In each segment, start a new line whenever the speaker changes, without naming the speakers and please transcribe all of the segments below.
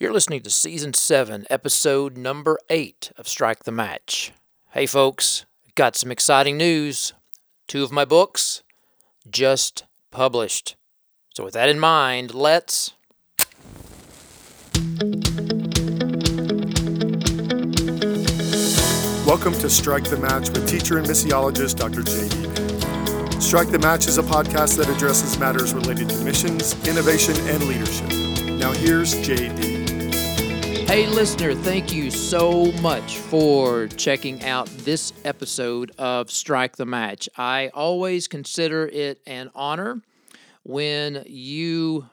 You're listening to Season 7, Episode number 8 of Strike the Match. Hey, folks, got some exciting news. Two of my books just published. So, with that in mind, let's.
Welcome to Strike the Match with teacher and missiologist Dr. J.D. Strike the Match is a podcast that addresses matters related to missions, innovation, and leadership. Now, here's J.D.
Hey, listener, thank you so much for checking out this episode of Strike the Match. I always consider it an honor when you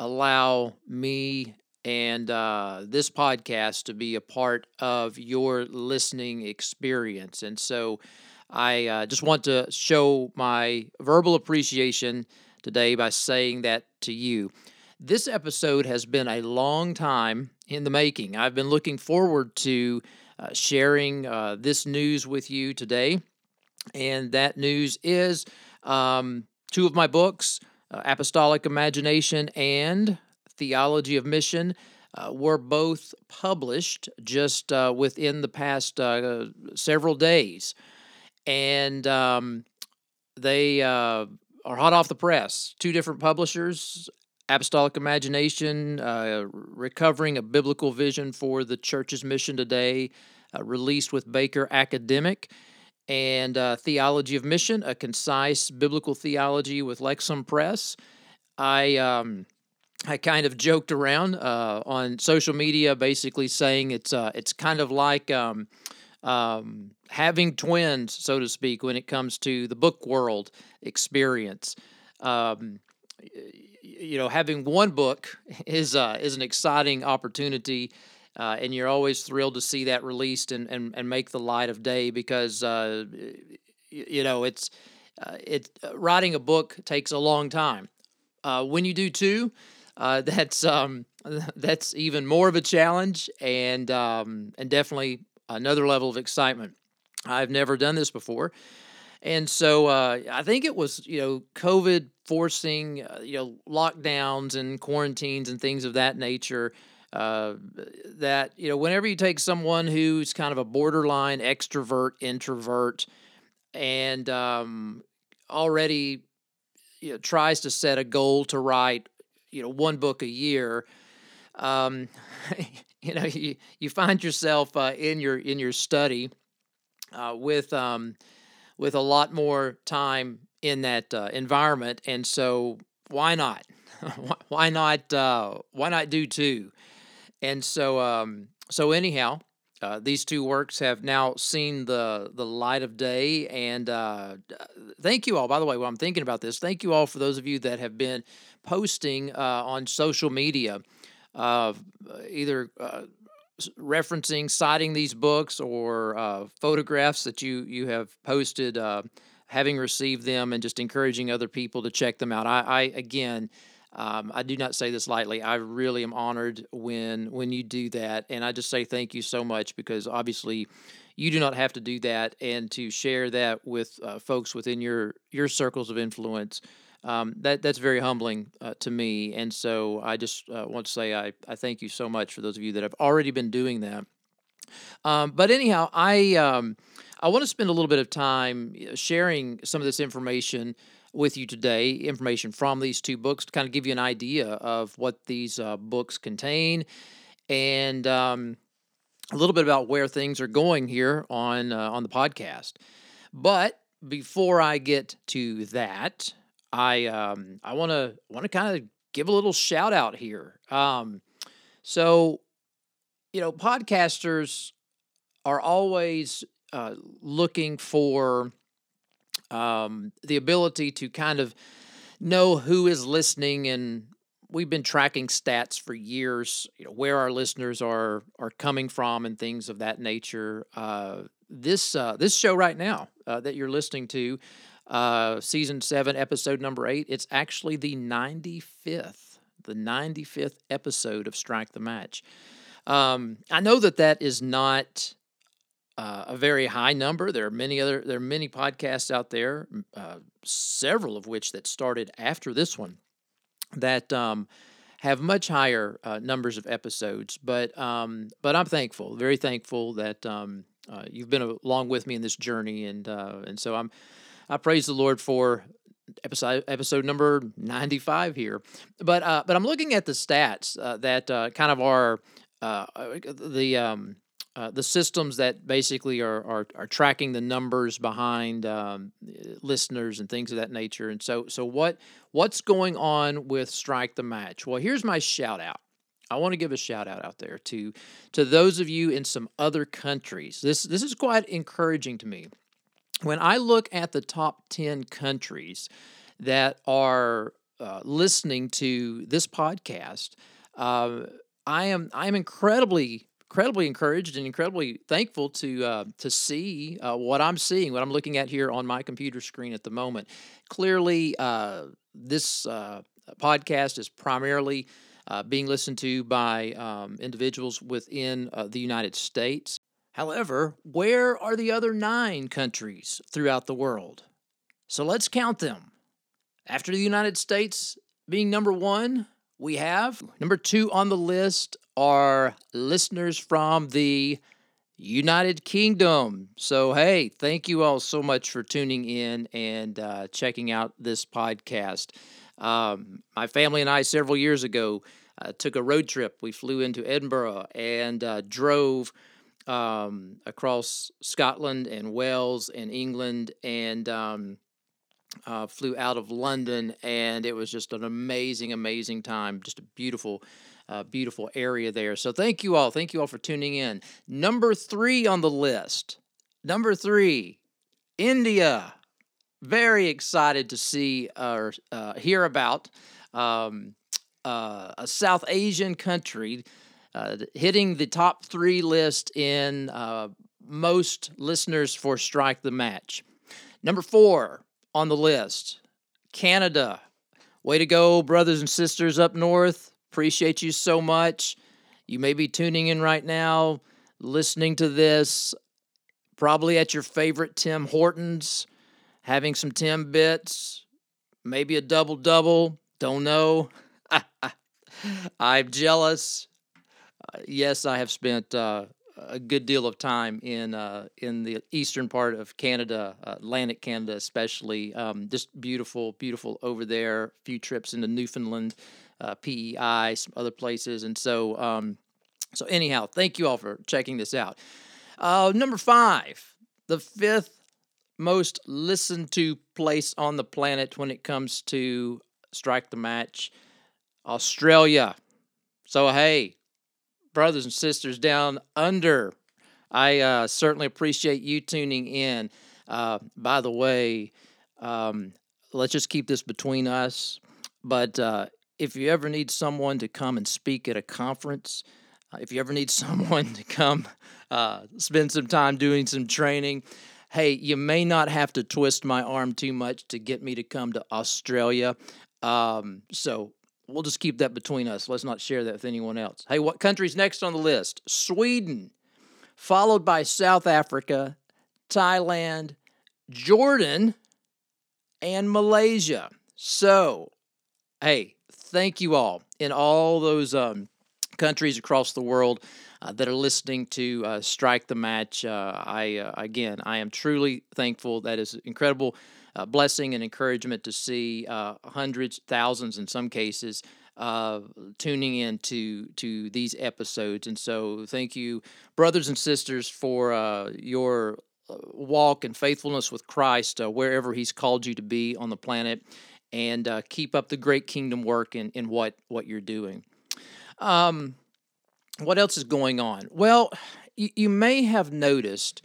allow me and uh, this podcast to be a part of your listening experience. And so I uh, just want to show my verbal appreciation today by saying that to you. This episode has been a long time in the making. I've been looking forward to uh, sharing uh, this news with you today. And that news is um, two of my books, uh, Apostolic Imagination and Theology of Mission uh, were both published just uh, within the past uh, several days. And um, they are hot off the press. Two different publishers Apostolic Imagination, uh, Recovering a Biblical Vision for the Church's Mission Today, uh, released with Baker Academic and uh, Theology of Mission, a concise biblical theology with Lexham Press. I um, I kind of joked around uh, on social media, basically saying it's uh, it's kind of like um, um, having twins, so to speak, when it comes to the book world experience. You know, having one book is uh, is an exciting opportunity. Uh, and you're always thrilled to see that released and, and, and make the light of day because uh, you know it's uh, it uh, writing a book takes a long time. Uh, when you do two, that's um, that's even more of a challenge and um, and definitely another level of excitement. I've never done this before, and so uh, I think it was you know COVID forcing uh, you know lockdowns and quarantines and things of that nature. Uh, that you know whenever you take someone who's kind of a borderline extrovert introvert and um, already you know, tries to set a goal to write you know one book a year um, you know you, you find yourself uh, in your in your study uh, with um, with a lot more time in that uh, environment and so why not why not uh, why not do two and so um, so anyhow uh, these two works have now seen the the light of day, and uh, thank you all. By the way, while I'm thinking about this, thank you all for those of you that have been posting uh, on social media, uh, either uh, referencing, citing these books, or uh, photographs that you you have posted, having received them, and just encouraging other people to check them out. I, I again. Um, I do not say this lightly. I really am honored when when you do that, and I just say thank you so much because obviously you do not have to do that, and to share that with uh, folks within your your circles of influence. Um, that that's very humbling uh, to me, and so I just uh, want to say I, I thank you so much for those of you that have already been doing that. Um, but anyhow, I um, I want to spend a little bit of time sharing some of this information with you today information from these two books to kind of give you an idea of what these uh, books contain and um, a little bit about where things are going here on uh, on the podcast. But before I get to that, I um, I want to want to kind of give a little shout out here. Um, so, you know, podcasters are always uh, looking for um, the ability to kind of know who is listening and we've been tracking stats for years you know where our listeners are are coming from and things of that nature uh, this uh, this show right now uh, that you're listening to uh, season 7 episode number 8 it's actually the 95th the 95th episode of strike the match um, i know that that is not uh, a very high number. There are many other there are many podcasts out there, uh, several of which that started after this one that um, have much higher uh, numbers of episodes. But um, but I'm thankful, very thankful that um, uh, you've been along with me in this journey, and uh, and so I'm I praise the Lord for episode episode number 95 here. But uh, but I'm looking at the stats uh, that uh, kind of are uh, the um, uh, the systems that basically are, are, are tracking the numbers behind um, listeners and things of that nature. And so so what what's going on with Strike the Match? Well, here's my shout out. I want to give a shout out out there to to those of you in some other countries. This this is quite encouraging to me. When I look at the top 10 countries that are uh, listening to this podcast, uh, I am I am incredibly incredibly encouraged and incredibly thankful to uh, to see uh, what I'm seeing, what I'm looking at here on my computer screen at the moment. Clearly, uh, this uh, podcast is primarily uh, being listened to by um, individuals within uh, the United States. However, where are the other nine countries throughout the world? So let's count them. After the United States being number one, we have number two on the list are listeners from the United Kingdom. So, hey, thank you all so much for tuning in and uh, checking out this podcast. Um, my family and I, several years ago, uh, took a road trip. We flew into Edinburgh and uh, drove um, across Scotland and Wales and England and um, uh, flew out of London. And it was just an amazing, amazing time. Just a beautiful uh, beautiful area there. So thank you all. Thank you all for tuning in. Number three on the list. Number three, India. Very excited to see or uh, hear about um, uh, a South Asian country uh, hitting the top three list in uh, most listeners for Strike the Match. Number four on the list, Canada. Way to go, brothers and sisters up north. Appreciate you so much. You may be tuning in right now, listening to this, probably at your favorite Tim Hortons, having some Timbits, maybe a double double. Don't know. I'm jealous. Uh, yes, I have spent uh, a good deal of time in uh, in the eastern part of Canada, uh, Atlantic Canada, especially. Um, just beautiful, beautiful over there. A few trips into Newfoundland uh, PEI, some other places. And so, um, so anyhow, thank you all for checking this out. Uh, number five, the fifth most listened to place on the planet when it comes to strike the match, Australia. So hey, brothers and sisters down under, I uh, certainly appreciate you tuning in. Uh, by the way, um, let's just keep this between us. But uh, if you ever need someone to come and speak at a conference, uh, if you ever need someone to come uh, spend some time doing some training, hey, you may not have to twist my arm too much to get me to come to Australia. Um, so we'll just keep that between us. Let's not share that with anyone else. Hey, what country's next on the list? Sweden, followed by South Africa, Thailand, Jordan, and Malaysia. So, hey, thank you all in all those um, countries across the world uh, that are listening to uh, Strike the Match. Uh, I uh, again, I am truly thankful. That is incredible uh, blessing and encouragement to see uh, hundreds, thousands, in some cases. tuning in to, to these episodes. And so, thank you, brothers and sisters, for your walk and faithfulness with Christ wherever He's called you to be on the planet and uh, keep up the great kingdom work in, in what, what you're doing. Um, what else is going on? Well, you, you may have noticed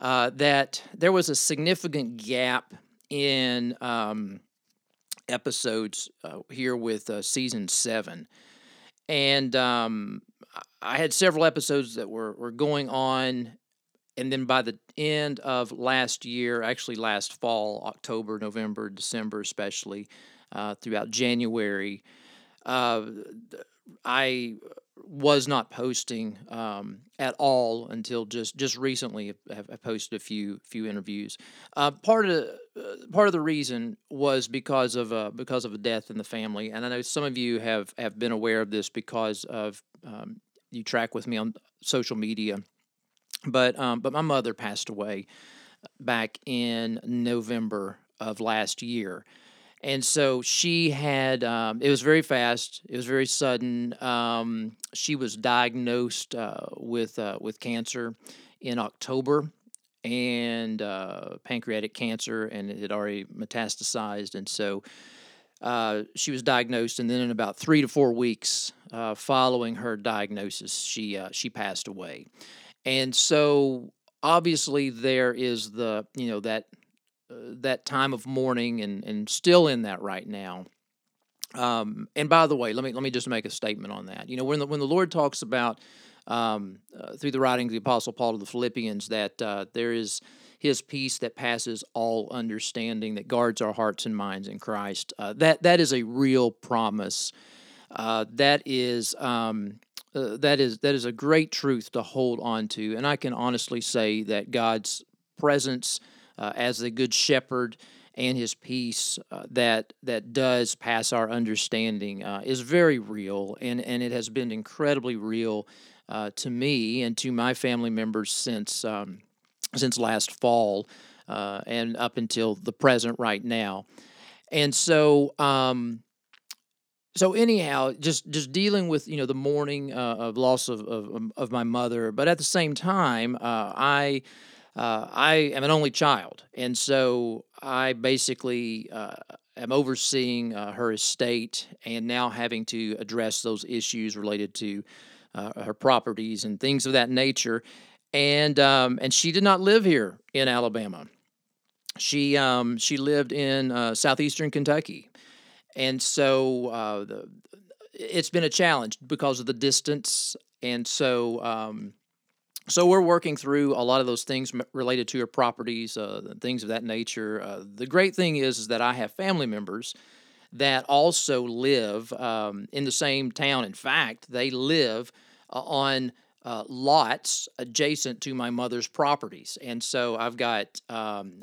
uh, that there was a significant gap in um, episodes uh, here with uh, season seven. And um, I had several episodes that were, were going on and then by the end of last year, actually last fall, October, November, December, especially uh, throughout January, uh, I was not posting um, at all until just just recently. Have posted a few few interviews. Uh, part of uh, part of the reason was because of uh, because of a death in the family, and I know some of you have have been aware of this because of um, you track with me on social media. But um, but my mother passed away back in November of last year. And so she had, um, it was very fast. It was very sudden. Um, she was diagnosed uh, with, uh, with cancer in October and uh, pancreatic cancer, and it had already metastasized. And so uh, she was diagnosed, and then in about three to four weeks uh, following her diagnosis, she, uh, she passed away. And so obviously there is the, you know, that that time of mourning and, and still in that right now. Um, and by the way, let me let me just make a statement on that. You know, when the when the Lord talks about um, uh, through the writings of the Apostle Paul to the Philippians that uh, there is His peace that passes all understanding, that guards our hearts and minds in Christ. Uh, that that is a real promise. Uh, that is um, uh, that is that is a great truth to hold on to, and I can honestly say that God's presence uh, as the good shepherd and his peace uh, that that does pass our understanding uh, is very real and and it has been incredibly real uh, to me and to my family members since um, since last fall uh, and up until the present right now. And so um, so anyhow just just dealing with you know the mourning uh, of loss of, of of my mother but at the same time I uh, I am an only child, and so I basically uh, am overseeing uh, her estate and now having to address those issues related to uh, her properties and things of that nature. And um, and she did not live here in Alabama. She um, she lived in uh, southeastern Kentucky, and so uh, the, it's been a challenge because of the distance. And so um, so we're working through a lot of those things related to your properties, uh, things of that nature. Uh, the great thing is, is that I have family members that also live um, in the same town. In fact, they live uh, on uh, lots adjacent to my mother's properties, and so I've got um,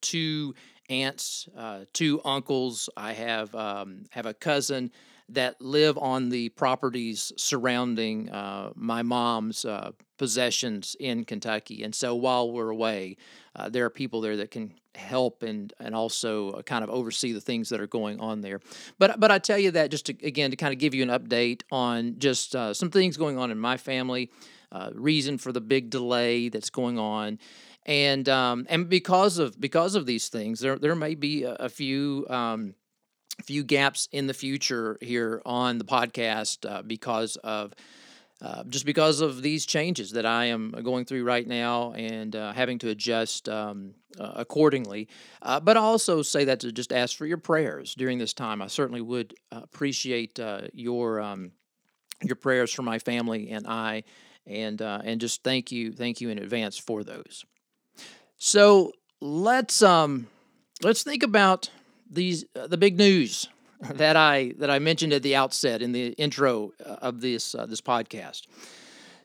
two aunts, uh, two uncles. I have um, have a cousin that live on the properties surrounding uh, my mom's uh, possessions in Kentucky. And so while we're away, uh, there are people there that can help and and also uh, kind of oversee the things that are going on there. But but I tell you that just to, again to kind of give you an update on just uh, some things going on in my family, uh, reason for the big delay that's going on. And um, and because of because of these things, there there may be a, a few um, few gaps in the future here on the podcast uh, because of uh, just because of these changes that I am going through right now and uh, having to adjust um, uh, accordingly. Uh, but I also say that to just ask for your prayers during this time. I certainly would appreciate uh, your um, your prayers for my family and I, and and just thank you, thank you in advance for those. So let's um let's think about these the big news that I that I mentioned at the outset in the intro uh, of this uh, this podcast.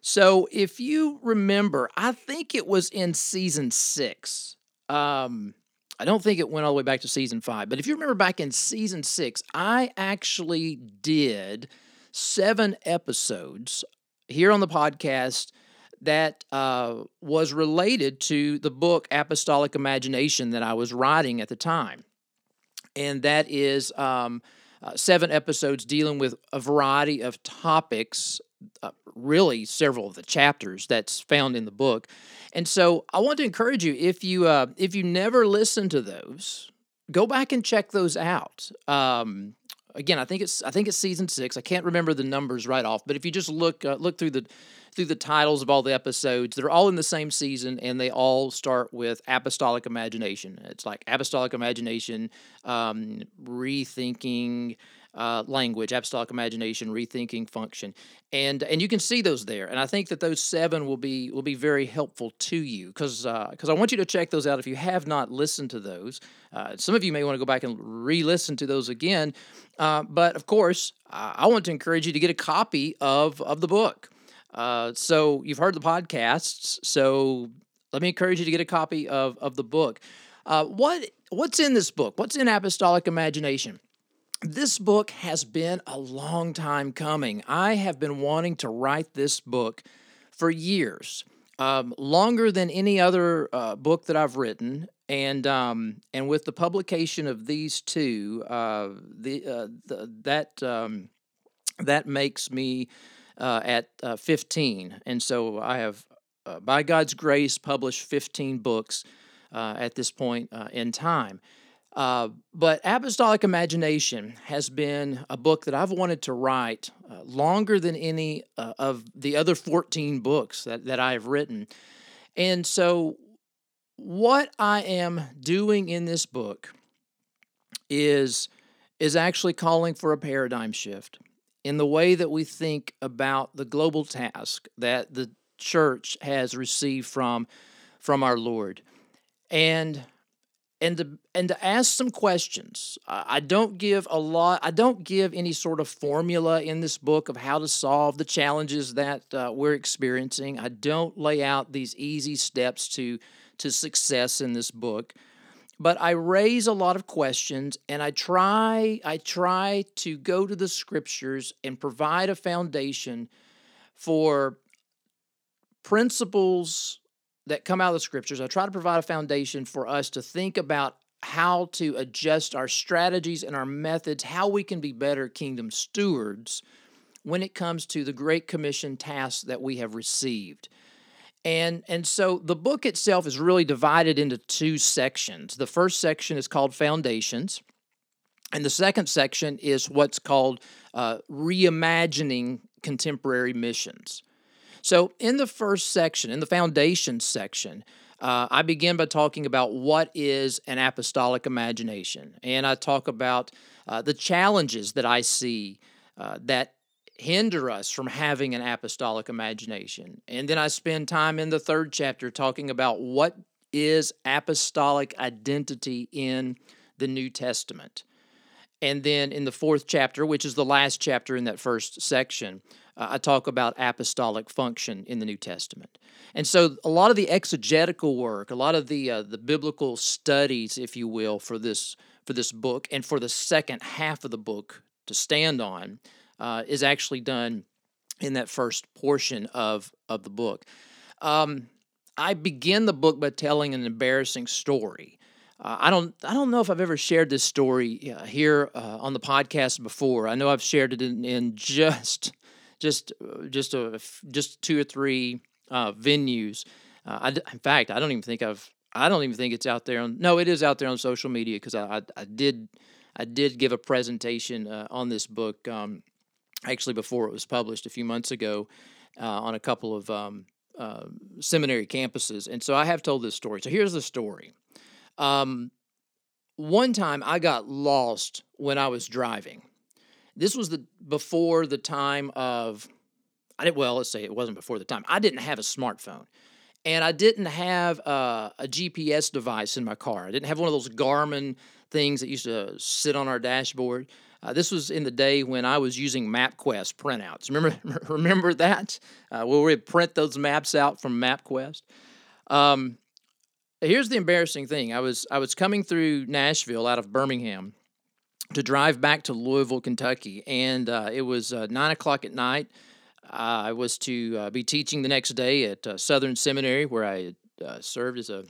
So, if you remember, I think it was in season six. Um, I don't think it went all the way back to season five, but if you remember back in season six, I actually did seven episodes here on the podcast that uh, was related to the book Apostolic Imagination that I was writing at the time and that is um, uh, seven episodes dealing with a variety of topics, uh, really several of the chapters that's found in the book. And so I want to encourage you if you uh, if you never listened to those, go back and check those out. Um, again, I think it's I think it's season six. I can't remember the numbers right off, but if you just look uh, look through the through the titles of all the episodes. They're all in the same season, and they all start with apostolic imagination. It's like apostolic imagination, um, rethinking. Uh, language, apostolic imagination, rethinking function, and and you can see those there. And I think that those seven will be will be very helpful to you because because uh, I want you to check those out if you have not listened to those. Uh, some of you may want to go back and re-listen to those again, uh, but of course, I want to encourage you to get a copy of of the book. Uh, so you've heard the podcasts. So let me encourage you to get a copy of, of the book. Uh, what what's in this book? What's in Apostolic Imagination? This book has been a long time coming. I have been wanting to write this book for years, um, longer than any other uh, book that I've written. And um, and with the publication of these two, uh, the, uh, the that um, that makes me uh, at uh, 15. And so I have, uh, by God's grace, published 15 books uh, at this point uh, in time. Uh, but Apostolic Imagination has been a book that I've wanted to write longer than any of the other 14 books that, that I have written. And so, what I am doing in this book is, is actually calling for a paradigm shift in the way that we think about the global task that the church has received from from our Lord. And and to and to ask some questions. I don't give a lot. I don't give any sort of formula in this book of how to solve the challenges that uh, we're experiencing. I don't lay out these easy steps to to success in this book but I raise a lot of questions and I try I try to go to the scriptures and provide a foundation for principles that come out of the scriptures. I try to provide a foundation for us to think about how to adjust our strategies and our methods, how we can be better kingdom stewards when it comes to the Great Commission tasks that we have received. And and so the book itself is really divided into two sections. The first section is called Foundations, and the second section is what's called uh, Reimagining Contemporary Missions. So in the first section, in the Foundations section, uh, I begin by talking about what is an apostolic imagination, and I talk about uh, the challenges that I see uh, that hinder us from having an apostolic imagination. And then I spend time in the third chapter talking about what is apostolic identity in the New Testament. And then in the fourth chapter, which is the last chapter in that first section, uh, I talk about apostolic function in the New Testament. And so a lot of the exegetical work, a lot of the uh, the biblical studies, if you will, for this for this book and for the second half of the book to stand on uh, is actually done in that first portion of of the book. Um, I begin the book by telling an embarrassing story. Uh, I don't I don't know if I've ever shared this story uh, here uh, on the podcast before. I know I've shared it in, in just just uh, just a, just two or three uh, venues. I, in fact, I don't even think I've I don't even think it's out there on. No, it is out there on social media because I, I, I did I did give a presentation on this book um, actually before it was published a few months ago uh, on a couple of um, uh, seminary campuses. And so I have told this story. So here's the story. Um, one time I got lost when I was driving. This was the before the time of I did well. Let's say it wasn't before the time. I didn't have a smartphone, and I didn't have uh, a GPS device in my car. I didn't have one of those Garmin things that used to sit on our dashboard. Uh, this was in the day when I was using MapQuest printouts. Remember, remember that? Uh, where we print those maps out from MapQuest. Um, here's the embarrassing thing: I was I was coming through Nashville out of Birmingham to drive back to Louisville, Kentucky, and uh, it was uh, nine o'clock at night. I was to uh, be teaching the next day at uh, Southern Seminary, where I served as a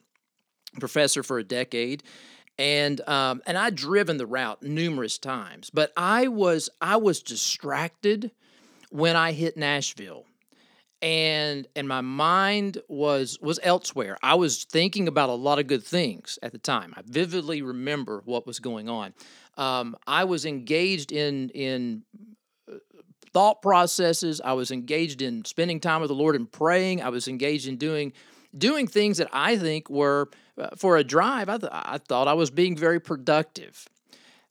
professor for a decade and um, and I'd driven the route numerous times, but I was I was distracted when I hit Nashville, and and my mind was was elsewhere. I was thinking about a lot of good things at the time. I vividly remember what was going on. Um, I was engaged in in uh, thought processes. I was engaged in spending time with the Lord and praying. I was engaged in doing doing things that I think were, Uh, for a drive, I, th- I thought I was being very productive.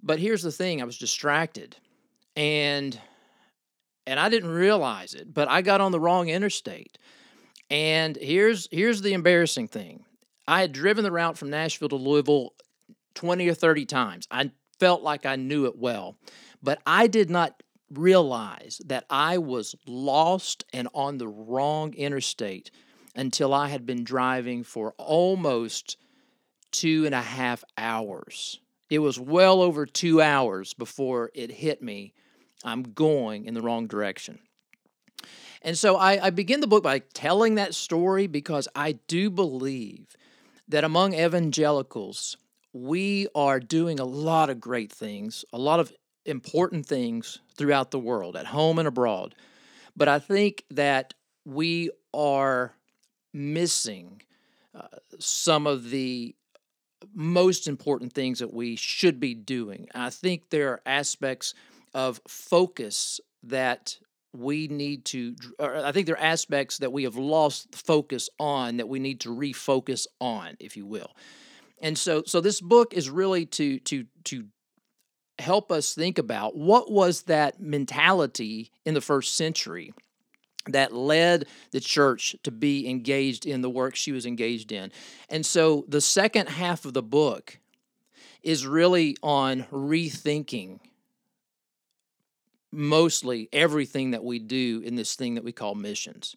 But here's the thing I was distracted. And and I didn't realize it, but I got on the wrong interstate. And here's here's the embarrassing thing. I had driven the route from Nashville to Louisville 20 or 30 times. I felt like I knew it well. But I did not realize that I was lost and on the wrong interstate until I had been driving for almost two and a half hours. It was well over two hours before it hit me. I'm going in the wrong direction. And so I, I begin the book by telling that story because I do believe that among evangelicals, we are doing a lot of great things, a lot of important things throughout the world, at home and abroad. But I think that we are missing uh, some of the most important things that we should be doing. I think there are aspects of focus that we need to I think there are aspects that we have lost focus on that we need to refocus on, if you will. And so so this book is really to to to help us think about what was that mentality in the first century that led the church to be engaged in the work she was engaged in. And so the second half of the book is really on rethinking mostly everything that we do in this thing that we call missions.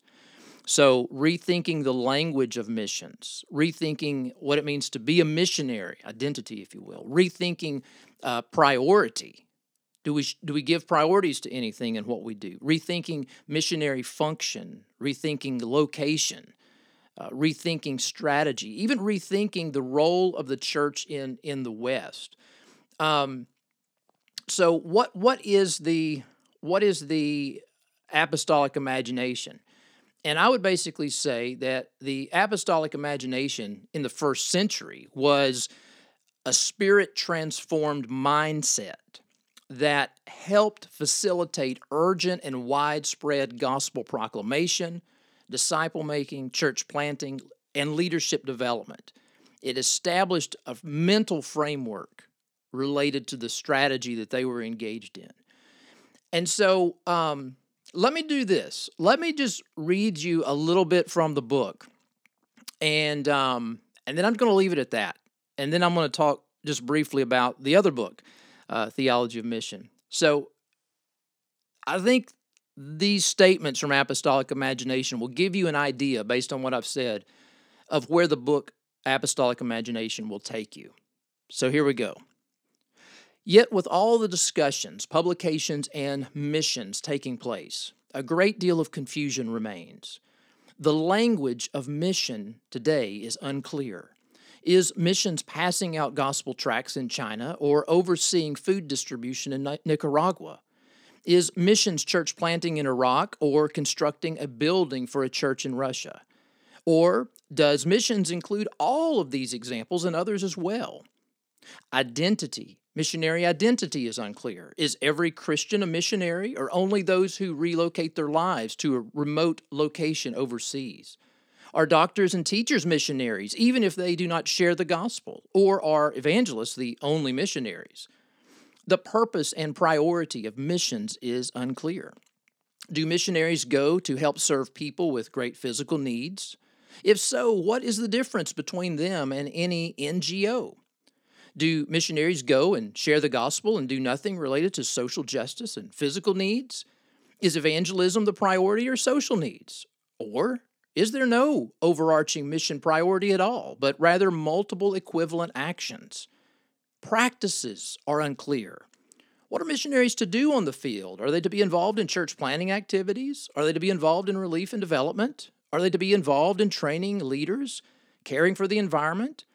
So, rethinking the language of missions, rethinking what it means to be a missionary, identity, if you will, rethinking uh, priority. Do we, do we give priorities to anything in what we do? Rethinking missionary function, rethinking location, uh, rethinking strategy, even rethinking the role of the church in, in the West. Um, so what what is the what is the apostolic imagination? And I would basically say that the apostolic imagination in the first century was a spirit transformed mindset that helped facilitate urgent and widespread gospel proclamation, disciple making, church planting, and leadership development. It established a mental framework related to the strategy that they were engaged in. And so um, let me do this. Let me just read you a little bit from the book. And um, and then I'm going to leave it at that. And then I'm going to talk just briefly about the other book, uh, Theology of Mission. So I think these statements from Apostolic Imagination will give you an idea, based on what I've said, of where the book Apostolic Imagination will take you. So here we go. Yet, with all the discussions, publications, and missions taking place, a great deal of confusion remains. The language of mission today is unclear. Is missions passing out gospel tracts in China or overseeing food distribution in Nicaragua? Is missions church planting in Iraq or constructing a building for a church in Russia? Or does missions include all of these examples and others as well? Identity Missionary identity is unclear. Is every Christian a missionary or only those who relocate their lives to a remote location overseas? Are doctors and teachers missionaries, even if they do not share the gospel? Or are evangelists the only missionaries? The purpose and priority of missions is unclear. Do missionaries go to help serve people with great physical needs? If so, what is the difference between them and any NGO? Do missionaries go and share the gospel and do nothing related to social justice and physical needs? Is evangelism the priority or social needs? Or is there no overarching mission priority at all, but rather multiple equivalent actions? Practices are unclear. What are missionaries to do on the field? Are they to be involved in church planning activities? Are they to be involved in relief and development? Are they to be involved in training leaders, caring for the environment?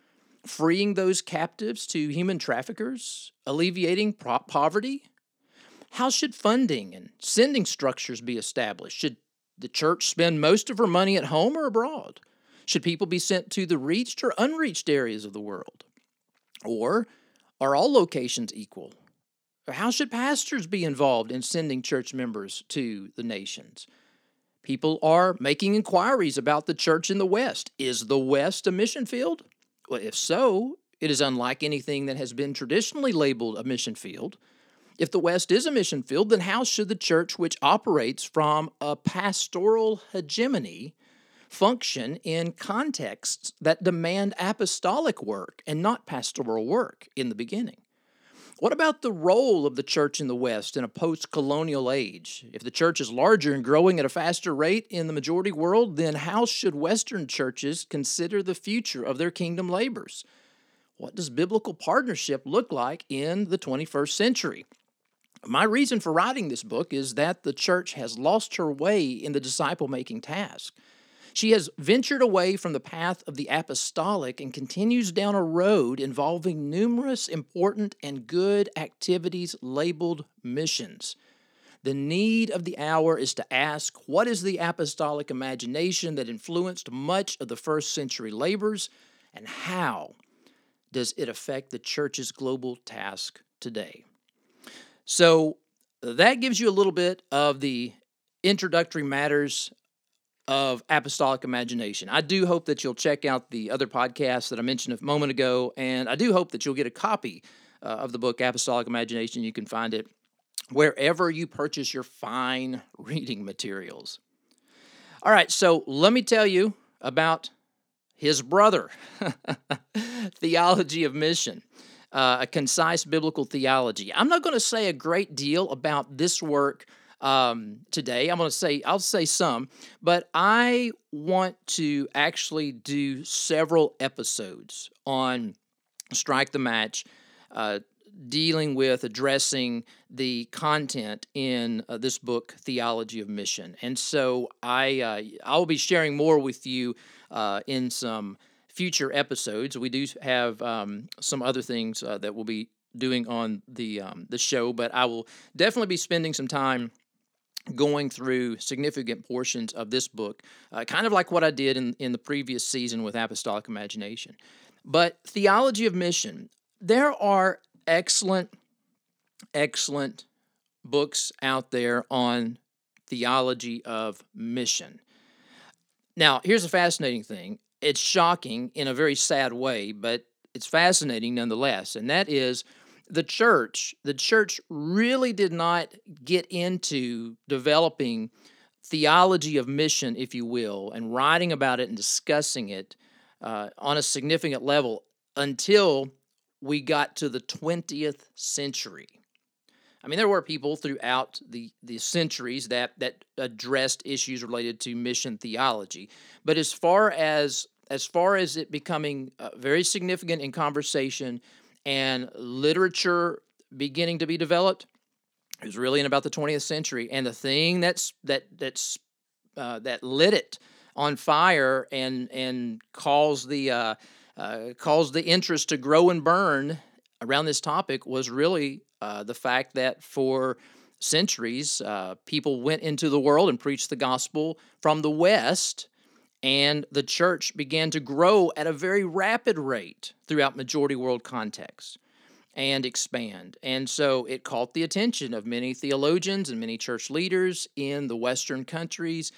freeing those captives to human traffickers, alleviating poverty? How should funding and sending structures be established? Should the church spend most of her money at home or abroad? Should people be sent to the reached or unreached areas of the world? Or are all locations equal? How should pastors be involved in sending church members to the nations? People are making inquiries about the church in the West. Is the West a mission field? Well, if so, it is unlike anything that has been traditionally labeled a mission field. If the West is a mission field, then how should the church, which operates from a pastoral hegemony, function in contexts that demand apostolic work and not pastoral work in the beginning? What about the role of the church in the West in a post colonial age? If the church is larger and growing at a faster rate in the majority world, then how should Western churches consider the future of their kingdom labors? What does biblical partnership look like in the 21st century? My reason for writing this book is that the church has lost her way in the disciple making task. She has ventured away from the path of the apostolic and continues down a road involving numerous important and good activities labeled missions. The need of the hour is to ask what is the apostolic imagination that influenced much of the first century labors, and how does it affect the church's global task today? So, that gives you a little bit of the introductory matters of apostolic imagination. I do hope that you'll check out the other podcasts that I mentioned a moment ago, and I do hope that you'll get a copy uh, of the book Apostolic Imagination. You can find it wherever you purchase your fine reading materials. All right, so let me tell you about his brother, Theology of Mission. Uh, a concise biblical theology. I'm not going to say a great deal about this work um, today. I'm going to say, I'll say some, but I want to actually do several episodes on Strike the Match, uh, dealing with addressing the content in uh, this book, Theology of Mission. And so I, uh, I'll be sharing more with you uh, in some future episodes. We do have um, some other things uh, that we'll be doing on the um, the show, but I will definitely be spending some time going through significant portions of this book, uh, kind of like what I did in, in the previous season with Apostolic Imagination. But Theology of Mission, there are excellent, excellent books out there on theology of mission. Now, here's a fascinating thing. It's shocking in a very sad way, but it's fascinating nonetheless, and that is the church, the church really did not get into developing theology of mission, if you will, and writing about it and discussing it uh, on a significant level until we got to the 20th century. I mean, there were people throughout the, the centuries that, that addressed issues related to mission theology. But as far as as far as it becoming uh, very significant in conversation and literature beginning to be developed it was really in about the 20th century. And the thing that's that that's uh, that lit it on fire and and caused the uh, uh, caused the interest to grow and burn around this topic was really uh, the fact that for centuries uh, people went into the world and preached the gospel from the west and the church began to grow at a very rapid rate throughout majority world contexts and expand. And so it caught the attention of many theologians and many church leaders in the Western countries,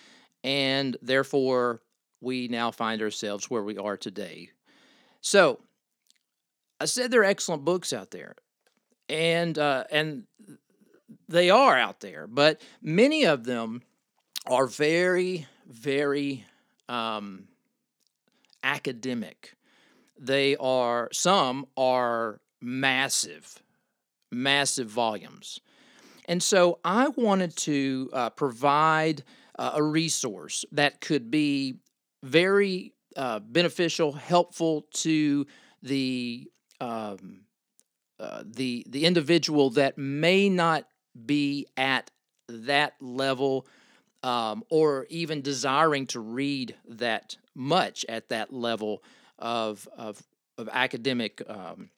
and therefore we now find ourselves where we are today. So I said there are excellent books out there, and uh, and they are out there, but many of them are very, very um, academic. They are, some are massive, massive volumes. And so I wanted to uh, provide uh, a resource that could be very uh, beneficial, helpful to the um, uh, the the individual that may not be at that level um, or even desiring to read that much at that level of, of, of academic um,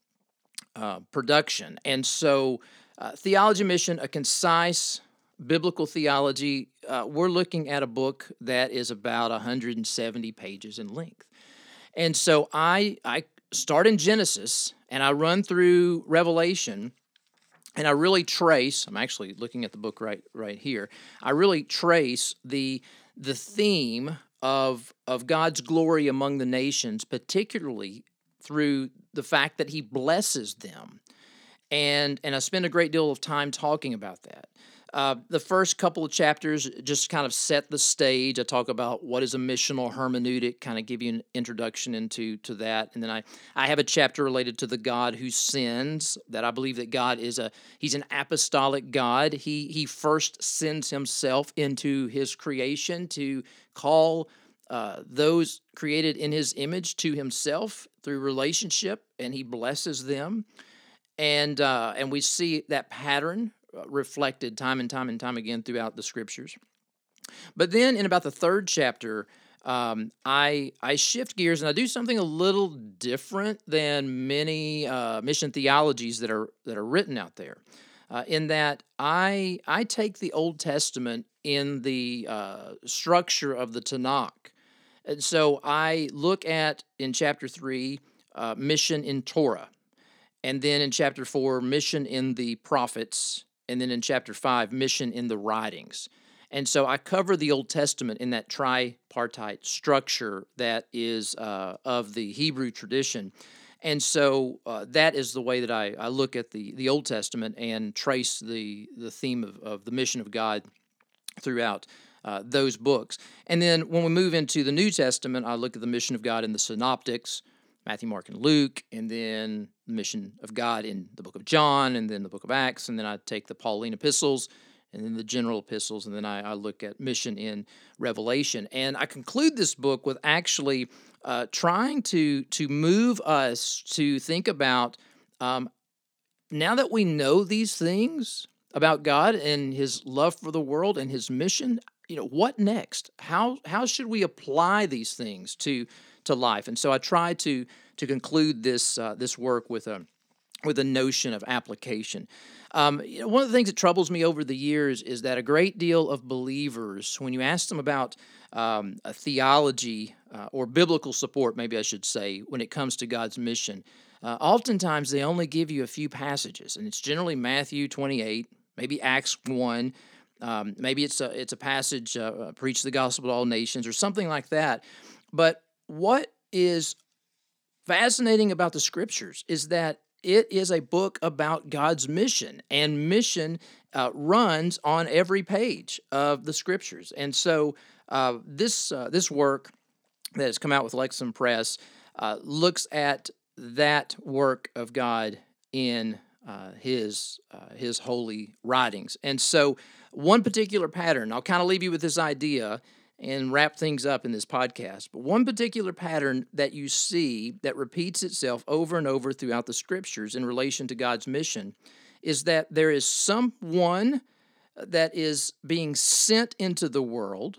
uh, production. And so, uh, Theology Mission, a concise biblical theology, uh, we're looking at a book that is about 170 pages in length. And so, I, I start in Genesis and I run through Revelation and I really trace. I'm actually looking at the book right right here. I really trace the the theme of of God's glory among the nations, particularly through the fact that He blesses them, and and I spend a great deal of time talking about that. Uh, the first couple of chapters just kind of set the stage. I talk about what is a missional hermeneutic, kind of give you an introduction into to that, and then I I have a chapter related to the God who sends. That I believe that God is a He's an apostolic God. He He first sends Himself into His creation to call uh, those created in His image to Himself through relationship, and He blesses them and uh, and we see that pattern reflected time and time and time again throughout the scriptures. But then in about the third chapter, um, I I shift gears and I do something a little different than many uh, mission theologies that are that are written out there. Uh, in that I I take the Old Testament in the uh, structure of the Tanakh, and so I look at in chapter three uh, mission in Torah and then in chapter four, mission in the prophets. And then in chapter five, mission in the writings. And so I cover the Old Testament in that tripartite structure that is uh, of the Hebrew tradition. And so uh, that is the way that I, I look at the, the Old Testament and trace the, the theme of, of the mission of God throughout uh, those books. And then when we move into the New Testament, I look at the mission of God in the Synoptics, Matthew, Mark, and Luke, and then the mission of God in the book of John, and then the book of Acts, and then I take the Pauline epistles, and then the general epistles, and then I, I look at mission in Revelation. And I conclude this book with actually uh, trying to to move us to think about um, now that we know these things about God and His love for the world and His mission. You know what next? How how should we apply these things to to life. And so I try to to conclude this uh, this work with a with a notion of application. Um, you know, one of the things that troubles me over the years is that a great deal of believers, when you ask them about um, a theology uh, or biblical support, maybe I should say, when it comes to God's mission, uh, oftentimes they only give you a few passages, and it's generally Matthew 28, maybe Acts 1. Um, maybe it's a it's a passage, uh, uh preach the gospel to all nations, or something like that. But what is fascinating about the scriptures is that it is a book about God's mission, and mission uh, runs on every page of the scriptures. And so, uh, this uh, this work that has come out with Lexham Press uh, looks at that work of God in uh, His uh, His holy writings. And so, one particular pattern. I'll kind of leave you with this idea and wrap things up in this podcast. But one particular pattern that you see that repeats itself over and over throughout the scriptures in relation to God's mission is that there is someone that is being sent into the world,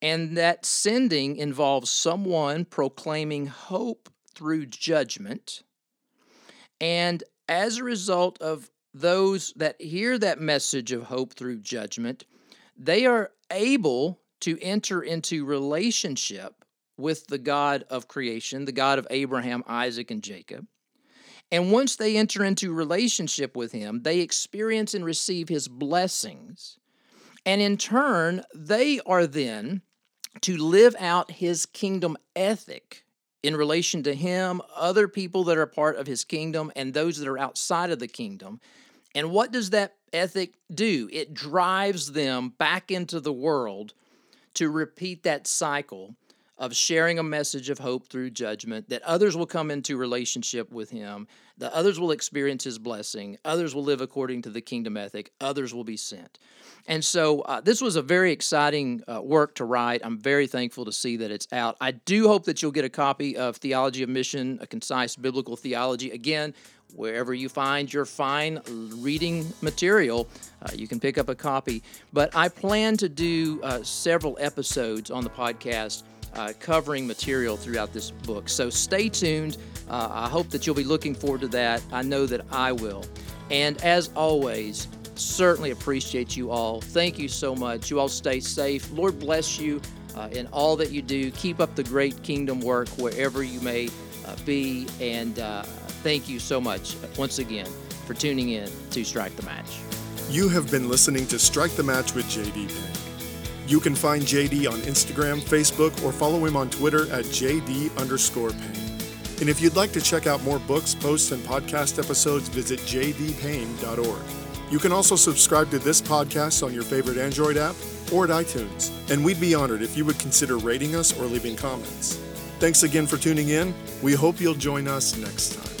and that sending involves someone proclaiming hope through judgment. And as a result of those that hear that message of hope through judgment, they are able to enter into relationship with the God of creation, the God of Abraham, Isaac, and Jacob. And once they enter into relationship with him, they experience and receive his blessings. And in turn, they are then to live out his kingdom ethic in relation to him, other people that are part of his kingdom, and those that are outside of the kingdom. And what does that ethic do? It drives them back into the world to repeat that cycle of sharing a message of hope through judgment, that others will come into relationship with him, that others will experience his blessing, others will live according to the kingdom ethic, others will be sent. And so uh, this was a very exciting uh, work to write. I'm very thankful to see that it's out. I do hope that you'll get a copy of Theology of Mission, a concise biblical theology. Again, wherever you find your fine reading material, uh, you can pick up a copy. But I plan to do uh, several episodes on the podcast uh, covering material throughout this book. So stay tuned. Uh, I hope that you'll be looking forward to that. I know that I will. And as always, certainly appreciate you all. Thank you so much. You all stay safe. Lord bless you uh, in all that you do. Keep up the great kingdom work wherever you may uh, be. And thank you so much uh, once again for tuning in to Strike the Match.
You have been listening to Strike the Match with JD Payne. You can find JD on Instagram, Facebook, or follow him on Twitter at JD underscore Payne. And if you'd like to check out more books, posts, and podcast episodes, visit jdpayne.org. You can also subscribe to this podcast on your favorite Android app or at iTunes, and we'd be honored if you would consider rating us or leaving comments. Thanks again for tuning in. We hope you'll join us next time.